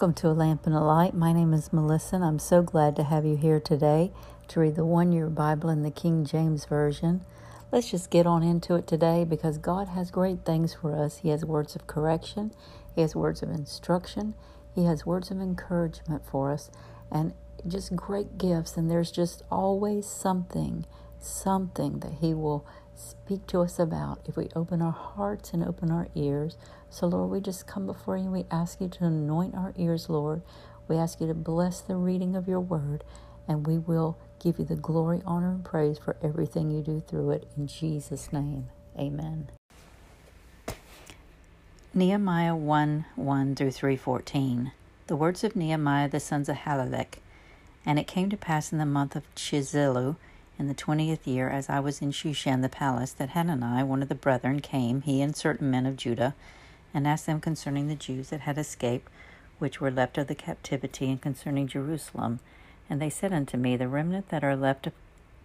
Welcome to A Lamp and a Light. My name is Melissa, and I'm so glad to have you here today to read the one year Bible in the King James Version. Let's just get on into it today because God has great things for us. He has words of correction, He has words of instruction, He has words of encouragement for us, and just great gifts. And there's just always something, something that He will speak to us about if we open our hearts and open our ears. So, Lord, we just come before you. We ask you to anoint our ears, Lord. We ask you to bless the reading of your word, and we will give you the glory, honor, and praise for everything you do through it. In Jesus' name, amen. Nehemiah 1 1 through 314. The words of Nehemiah the sons of Halavelek. And it came to pass in the month of Chisleu, in the twentieth year, as I was in Shushan the palace, that Hanani, one of the brethren, came, he and certain men of Judah, and asked them concerning the Jews that had escaped, which were left of the captivity, and concerning Jerusalem. And they said unto me, The remnant that are left of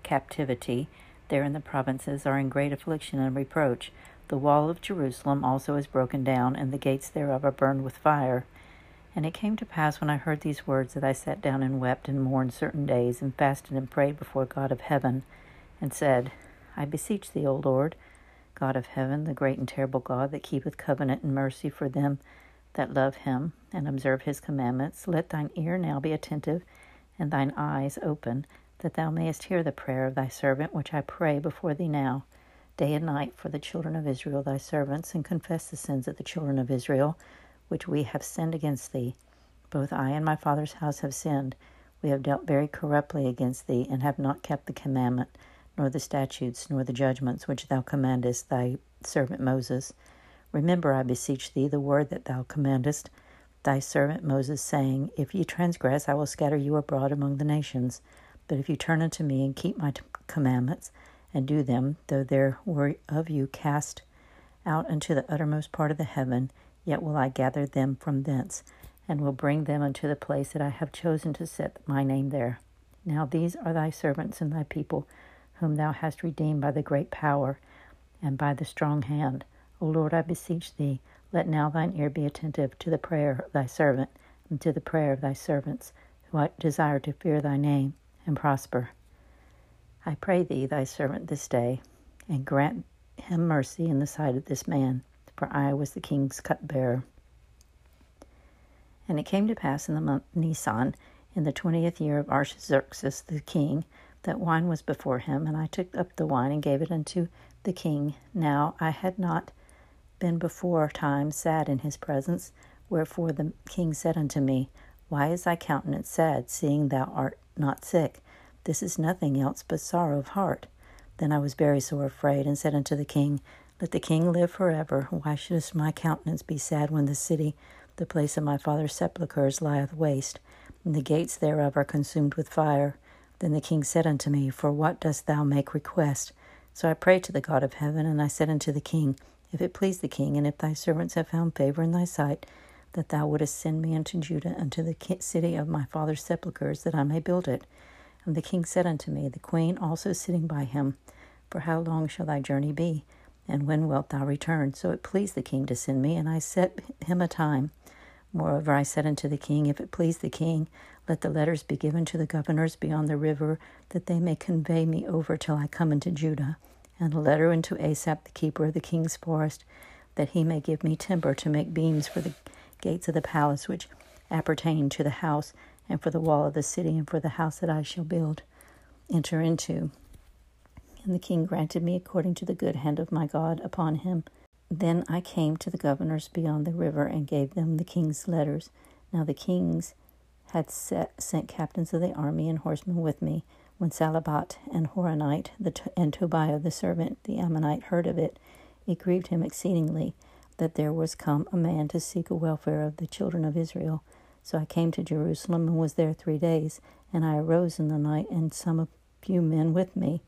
captivity there in the provinces are in great affliction and reproach. The wall of Jerusalem also is broken down, and the gates thereof are burned with fire. And it came to pass when I heard these words that I sat down and wept and mourned certain days, and fasted and prayed before God of heaven, and said, I beseech thee, O Lord, God of heaven, the great and terrible God that keepeth covenant and mercy for them that love him and observe his commandments, let thine ear now be attentive, and thine eyes open, that thou mayest hear the prayer of thy servant, which I pray before thee now, day and night, for the children of Israel thy servants, and confess the sins of the children of Israel which we have sinned against thee. Both I and my father's house have sinned. We have dealt very corruptly against thee, and have not kept the commandment, nor the statutes, nor the judgments which thou commandest thy servant Moses. Remember, I beseech thee, the word that thou commandest thy servant Moses, saying, If ye transgress, I will scatter you abroad among the nations. But if you turn unto me and keep my commandments, and do them, though there were of you cast out unto the uttermost part of the heaven, Yet will I gather them from thence, and will bring them unto the place that I have chosen to set my name there. Now these are thy servants and thy people, whom thou hast redeemed by the great power and by the strong hand. O Lord, I beseech thee, let now thine ear be attentive to the prayer of thy servant, and to the prayer of thy servants, who desire to fear thy name and prosper. I pray thee, thy servant, this day, and grant him mercy in the sight of this man for I was the king's cupbearer. And it came to pass in the month Nisan, in the twentieth year of Artaxerxes the king, that wine was before him, and I took up the wine and gave it unto the king. Now I had not been before time sad in his presence, wherefore the king said unto me, Why is thy countenance sad, seeing thou art not sick? This is nothing else but sorrow of heart. Then I was very sore afraid, and said unto the king, let the king live forever. Why shouldst my countenance be sad when the city, the place of my father's sepulchres, lieth waste, and the gates thereof are consumed with fire? Then the king said unto me, For what dost thou make request? So I prayed to the God of heaven, and I said unto the king, If it please the king, and if thy servants have found favor in thy sight, that thou wouldest send me unto Judah, unto the city of my father's sepulchres, that I may build it. And the king said unto me, the queen also sitting by him, For how long shall thy journey be? and when wilt thou return? So it pleased the king to send me, and I set him a time. Moreover, I said unto the king, If it please the king, let the letters be given to the governors beyond the river, that they may convey me over till I come into Judah, and a letter unto Asaph, the keeper of the king's forest, that he may give me timber to make beams for the gates of the palace which appertain to the house, and for the wall of the city, and for the house that I shall build. Enter into. And the king granted me according to the good hand of my God upon him. Then I came to the governors beyond the river and gave them the king's letters. Now the kings had set, sent captains of the army and horsemen with me. When Sanballat and Horonite the, and Tobiah the servant, the Ammonite, heard of it, it grieved him exceedingly that there was come a man to seek the welfare of the children of Israel. So I came to Jerusalem and was there three days. And I arose in the night, and some few men with me.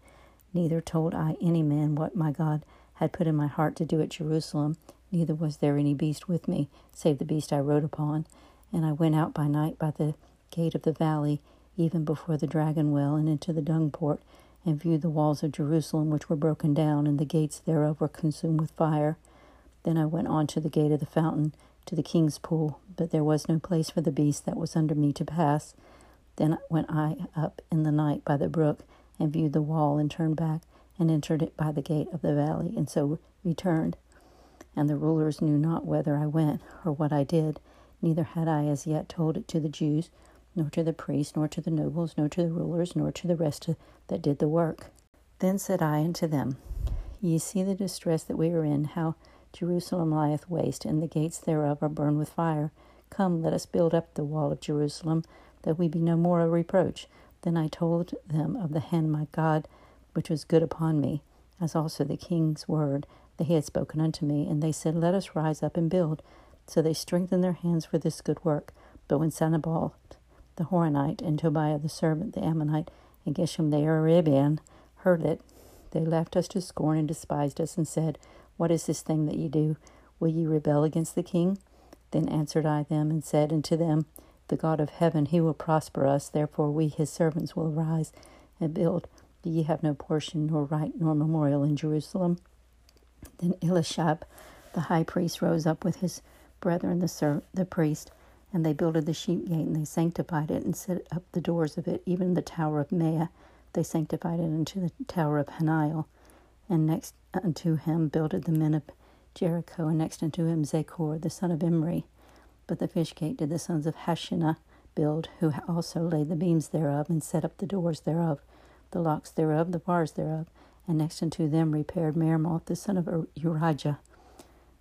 Neither told I any man what my God had put in my heart to do at Jerusalem, neither was there any beast with me, save the beast I rode upon. And I went out by night by the gate of the valley, even before the dragon well, and into the dung port, and viewed the walls of Jerusalem, which were broken down, and the gates thereof were consumed with fire. Then I went on to the gate of the fountain, to the king's pool, but there was no place for the beast that was under me to pass. Then went I up in the night by the brook, and viewed the wall, and turned back, and entered it by the gate of the valley, and so returned. And the rulers knew not whither I went, or what I did, neither had I as yet told it to the Jews, nor to the priests, nor to the nobles, nor to the rulers, nor to the rest that did the work. Then said I unto them, Ye see the distress that we are in, how Jerusalem lieth waste, and the gates thereof are burned with fire. Come, let us build up the wall of Jerusalem, that we be no more a reproach. Then I told them of the hand my God, which was good upon me, as also the king's word that he had spoken unto me. And they said, Let us rise up and build. So they strengthened their hands for this good work. But when Sanballat the Horonite and Tobiah the servant, the Ammonite, and Geshem the Arabian heard it, they laughed us to scorn and despised us, and said, What is this thing that ye do? Will ye rebel against the king? Then answered I them, and said unto them, The God of heaven, he will prosper us, therefore we his servants will rise and build. Ye have no portion, nor right, nor memorial in Jerusalem. Then Eliashib the high priest rose up with his brethren the, ser- the priest, and they builded the sheep gate, and they sanctified it, and set up the doors of it, even the tower of Meah. They sanctified it unto the tower of Hananeel. And next unto him builded the men of Jericho, and next unto him Zaccur, the son of Imri. But the fish gate did the sons of Hashenah build, who also laid the beams thereof, and set up the doors thereof, the locks thereof, the bars thereof. And next unto them repaired Meremoth, the son of Urijah,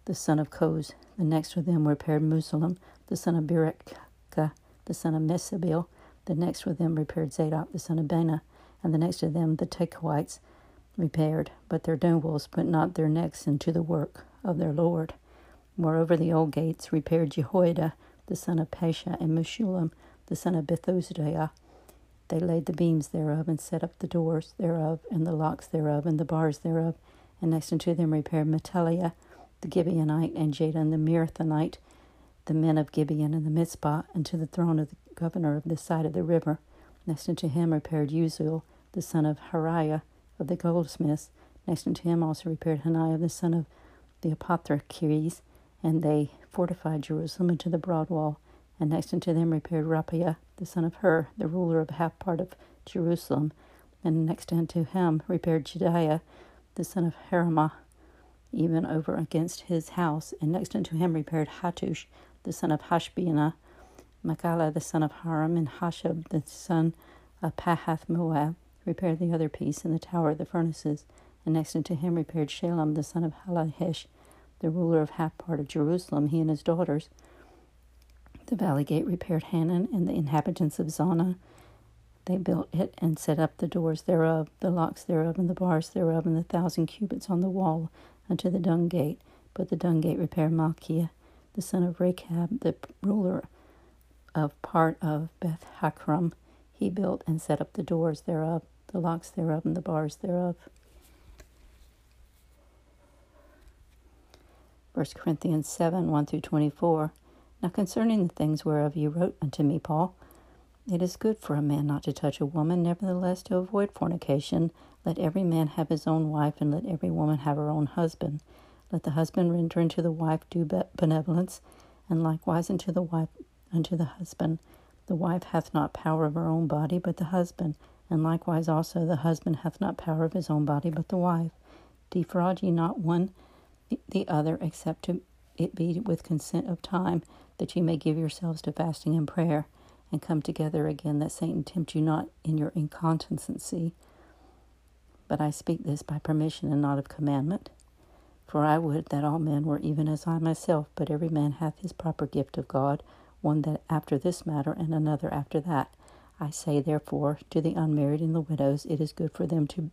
the son of Koz. The next with them repaired Meshullam, the son of Berechiah, the son of Mesabil. The next with them repaired Zadok, the son of Baana. And the next of them the Tekoites repaired, but their nobles put not their necks into the work of their Lord. Moreover, the old gates repaired Jehoiada, the son of Pasha, and Meshullam, the son of Bethosdiah. They laid the beams thereof, and set up the doors thereof, and the locks thereof, and the bars thereof. And next unto them repaired Mattaniah, the Gibeonite, and Jadon the Meronothite, the men of Gibeon and the Mizpah, unto the throne of the governor of the side of the river. Next unto him repaired Uzziel, the son of Hariah of the goldsmiths. Next unto him also repaired Hananiah, the son of the apothecaries, and they fortified Jerusalem into the broad wall. And next unto them repaired Rephaiah, the son of Hur, the ruler of half part of Jerusalem. And next unto him repaired Jedaiah, the son of Heremah, even over against his house. And next unto him repaired Hattush, the son of Hashbina, Michaela, the son of Harim, and Hashub, the son of Pahath Moab, repaired the other piece in the tower of the furnaces. And next unto him repaired Shalem, the son of Halohesh, the ruler of half part of Jerusalem, he and his daughters. The valley gate repaired Hanan and the inhabitants of Zana. They built it and set up the doors thereof, the locks thereof, and the bars thereof, and the thousand cubits on the wall unto the dung gate. But the dung gate repaired Malchiah, the son of Rechab, the ruler of part of Beth Hakram. He built and set up the doors thereof, the locks thereof, and the bars thereof. 1 Corinthians 7 1 through 24. Now concerning the things whereof you wrote unto me, Paul, it is good for a man not to touch a woman, nevertheless to avoid fornication. Let every man have his own wife, and let every woman have her own husband. Let the husband render unto the wife due benevolence, and likewise unto the wife unto the husband. The wife hath not power of her own body, but the husband, and likewise also the husband hath not power of his own body, but the wife. Defraud ye not one the other, except to it be with consent of time, that ye may give yourselves to fasting and prayer, and come together again, that Satan tempt you not in your incontinency. But I speak this by permission and not of commandment. For I would that all men were even as I myself, but every man hath his proper gift of God, one that after this matter, and another after that. I say, therefore, to the unmarried and the widows, it is good for them to,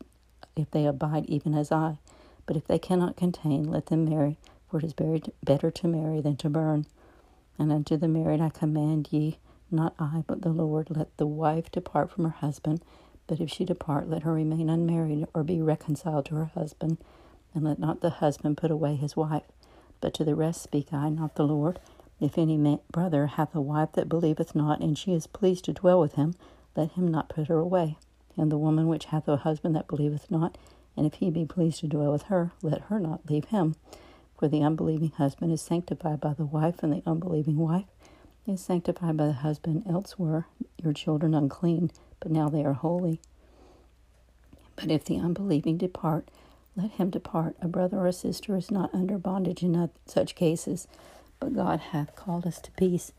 if they abide even as I. But if they cannot contain, let them marry, for it is better to marry than to burn. And unto the married I command ye, not I, but the Lord, let the wife depart from her husband. But if she depart, let her remain unmarried, or be reconciled to her husband. And let not the husband put away his wife. But to the rest speak I, not the Lord. If any man, brother hath a wife that believeth not, and she is pleased to dwell with him, let him not put her away. And the woman which hath a husband that believeth not, and if he be pleased to dwell with her, let her not leave him. For the unbelieving husband is sanctified by the wife, and the unbelieving wife is sanctified by the husband. Else were your children unclean, but now they are holy. But if the unbelieving depart, let him depart. A brother or a sister is not under bondage in such cases, but God hath called us to peace.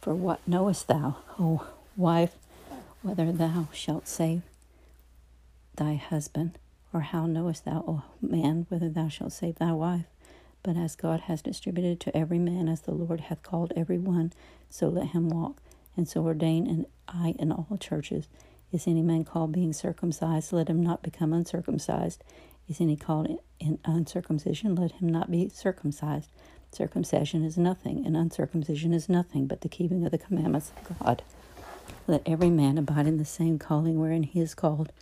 For what knowest thou, O wife, whether thou shalt save thy husband? Or how knowest thou, O man, whether thou shalt save thy wife? But as God has distributed to every man as the Lord hath called every one, so let him walk. And so ordain and I in all churches. Is any man called being circumcised? Let him not become uncircumcised. Is any called in uncircumcision? Let him not be circumcised. Circumcision is nothing, and uncircumcision is nothing but the keeping of the commandments of God. Let every man abide in the same calling wherein he is called.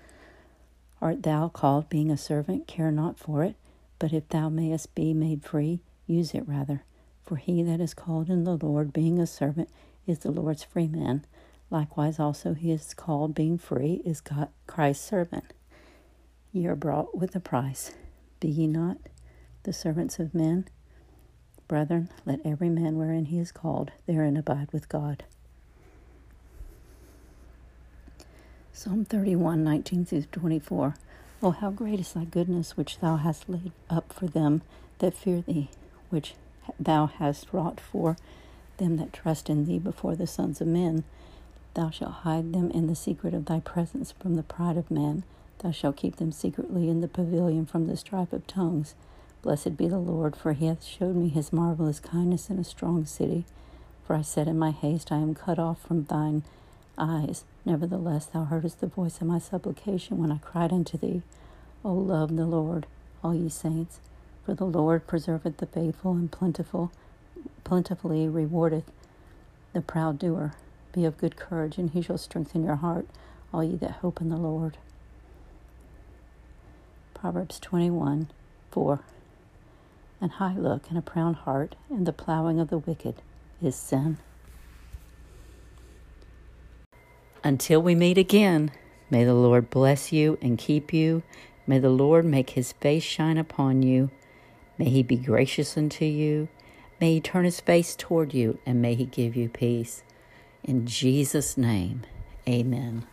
Art thou called, being a servant? Care not for it. But if thou mayest be made free, use it rather. For he that is called in the Lord, being a servant, is the Lord's free man. Likewise also he is called, being free, is God, Christ's servant. Ye are brought with a price. Be ye not the servants of men? Brethren, let every man wherein he is called therein abide with God. Psalm 31, 19 through 24. Oh, how great is thy goodness, which thou hast laid up for them that fear thee, which thou hast wrought for them that trust in thee before the sons of men. Thou shalt hide them in the secret of thy presence from the pride of man. Thou shalt keep them secretly in the pavilion from the strife of tongues. Blessed be the Lord, for he hath showed me his marvelous kindness in a strong city. For I said in my haste, I am cut off from thine eyes. Nevertheless, thou heardest the voice of my supplication when I cried unto thee. O love the Lord, all ye saints, for the Lord preserveth the faithful and plentiful, plentifully rewardeth the proud doer. Be of good courage, and he shall strengthen your heart, all ye that hope in the Lord. Proverbs 21 4. An high look and a proud heart, and the plowing of the wicked is sin. Until we meet again, may the Lord bless you and keep you. May the Lord make his face shine upon you. May he be gracious unto you. May he turn his face toward you, and may he give you peace. In Jesus' name, amen.